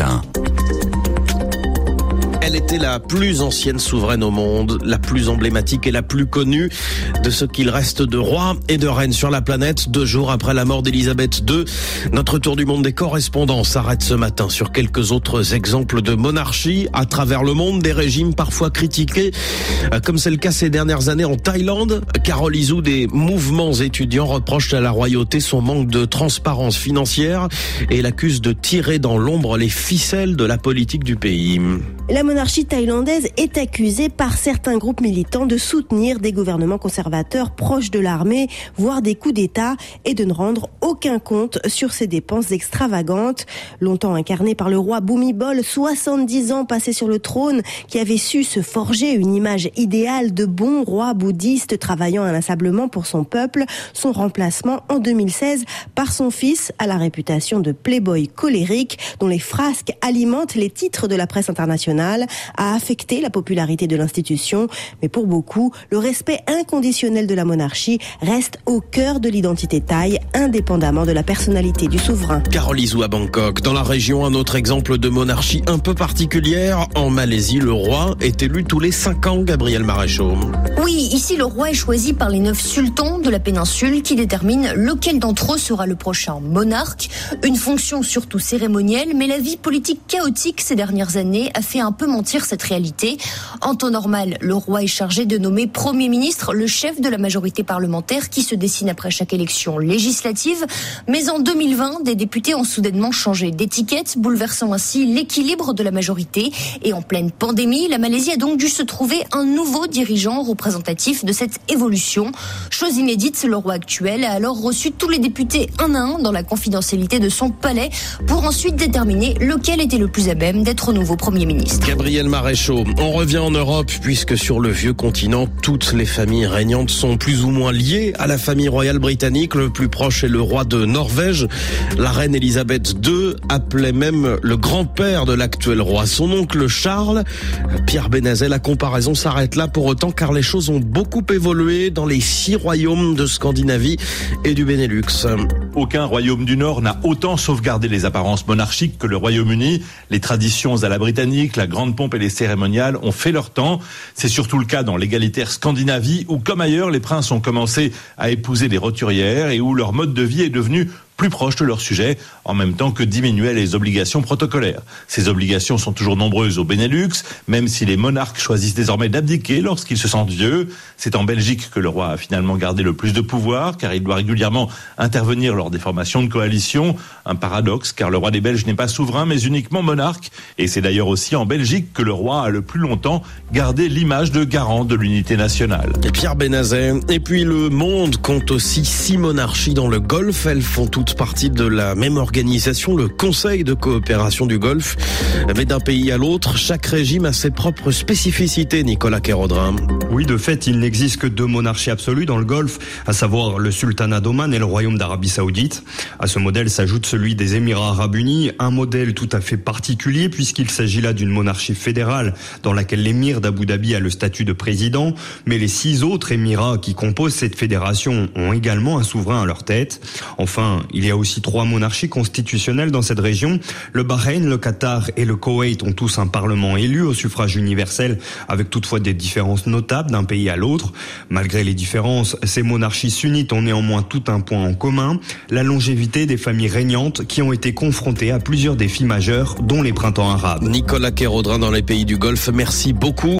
matin. La plus ancienne souveraine au monde, la plus emblématique et la plus connue de ce qu'il reste de rois et de reines sur la planète. Deux jours après la mort d'Elisabeth II, notre tour du monde des correspondants s'arrête ce matin sur quelques autres exemples de monarchie à travers le monde, des régimes parfois critiqués, comme c'est le cas ces dernières années en Thaïlande. Carole Izou des mouvements étudiants reproche à la royauté son manque de transparence financière et l'accuse de tirer dans l'ombre les ficelles de la politique du pays. La monarchie thaïlandaise est accusée par certains groupes militants de soutenir des gouvernements conservateurs proches de l'armée, voire des coups d'État, et de ne rendre aucun compte sur ses dépenses extravagantes. Longtemps incarné par le roi Bhumibol, 70 ans passé sur le trône, qui avait su se forger une image idéale de bon roi bouddhiste travaillant inlassablement pour son peuple, son remplacement en 2016 par son fils à la réputation de playboy colérique, dont les frasques alimentent les titres de la presse internationale a affecté la popularité de l'institution, mais pour beaucoup, le respect inconditionnel de la monarchie reste au cœur de l'identité thaï, indépendamment de la personnalité du souverain. Carole Izou à Bangkok. Dans la région, un autre exemple de monarchie un peu particulière. En Malaisie, le roi est élu tous les cinq ans, Gabriel Maréchaux. Oui, ici, le roi est choisi par les neuf sultans de la péninsule qui déterminent lequel d'entre eux sera le prochain monarque. Une fonction surtout cérémonielle, mais la vie politique chaotique ces dernières années a fait un peu mentir cette réalité. En temps normal, le roi est chargé de nommer Premier ministre, le chef de la majorité parlementaire qui se dessine après chaque élection législative. Mais en 2020, des députés ont soudainement changé d'étiquette, bouleversant ainsi l'équilibre de la majorité. Et en pleine pandémie, la Malaisie a donc dû se trouver un nouveau dirigeant représentatif de cette évolution. Chose inédite, le roi actuel a alors reçu tous les députés un à un dans la confidentialité de son palais pour ensuite déterminer lequel était le plus à même d'être nouveau Premier ministre. Maréchaux. On revient en Europe puisque sur le vieux continent, toutes les familles régnantes sont plus ou moins liées à la famille royale britannique. Le plus proche est le roi de Norvège. La reine Elisabeth II appelait même le grand-père de l'actuel roi, son oncle Charles. Pierre Benazet, la comparaison s'arrête là pour autant car les choses ont beaucoup évolué dans les six royaumes de Scandinavie et du Benelux. Aucun royaume du Nord n'a autant sauvegardé les apparences monarchiques que le Royaume-Uni. Les traditions à la britannique, la grande pompe et les cérémoniales ont fait leur temps. C'est surtout le cas dans l'égalitaire Scandinavie où, comme ailleurs, les princes ont commencé à épouser des roturières et où leur mode de vie est devenu plus proches de leur sujet, en même temps que diminuer les obligations protocolaires. Ces obligations sont toujours nombreuses au Benelux, même si les monarques choisissent désormais d'abdiquer lorsqu'ils se sentent vieux. C'est en Belgique que le roi a finalement gardé le plus de pouvoir, car il doit régulièrement intervenir lors des formations de coalition. Un paradoxe, car le roi des Belges n'est pas souverain, mais uniquement monarque. Et c'est d'ailleurs aussi en Belgique que le roi a le plus longtemps gardé l'image de garant de l'unité nationale. Et Pierre Benazet. Et puis le monde compte aussi six monarchies dans le Golfe. Elles font toutes partie de la même organisation, le Conseil de coopération du Golfe. Mais d'un pays à l'autre, chaque régime a ses propres spécificités, Nicolas Kérodrin. Oui, de fait, il n'existe que deux monarchies absolues dans le Golfe, à savoir le Sultanat d'Oman et le Royaume d'Arabie Saoudite. À ce modèle s'ajoute celui des Émirats Arabes Unis, un modèle tout à fait particulier puisqu'il s'agit là d'une monarchie fédérale dans laquelle l'émir d'Abu Dhabi a le statut de président, mais les six autres Émirats qui composent cette fédération ont également un souverain à leur tête. Enfin, il y a aussi trois monarchies constitutionnelles dans cette région. Le Bahreïn, le Qatar et le Koweït ont tous un parlement élu au suffrage universel, avec toutefois des différences notables d'un pays à l'autre. Malgré les différences, ces monarchies sunnites ont néanmoins tout un point en commun, la longévité des familles régnantes qui ont été confrontées à plusieurs défis majeurs, dont les printemps arabes. Nicolas Kérodrin dans les pays du Golfe, merci beaucoup.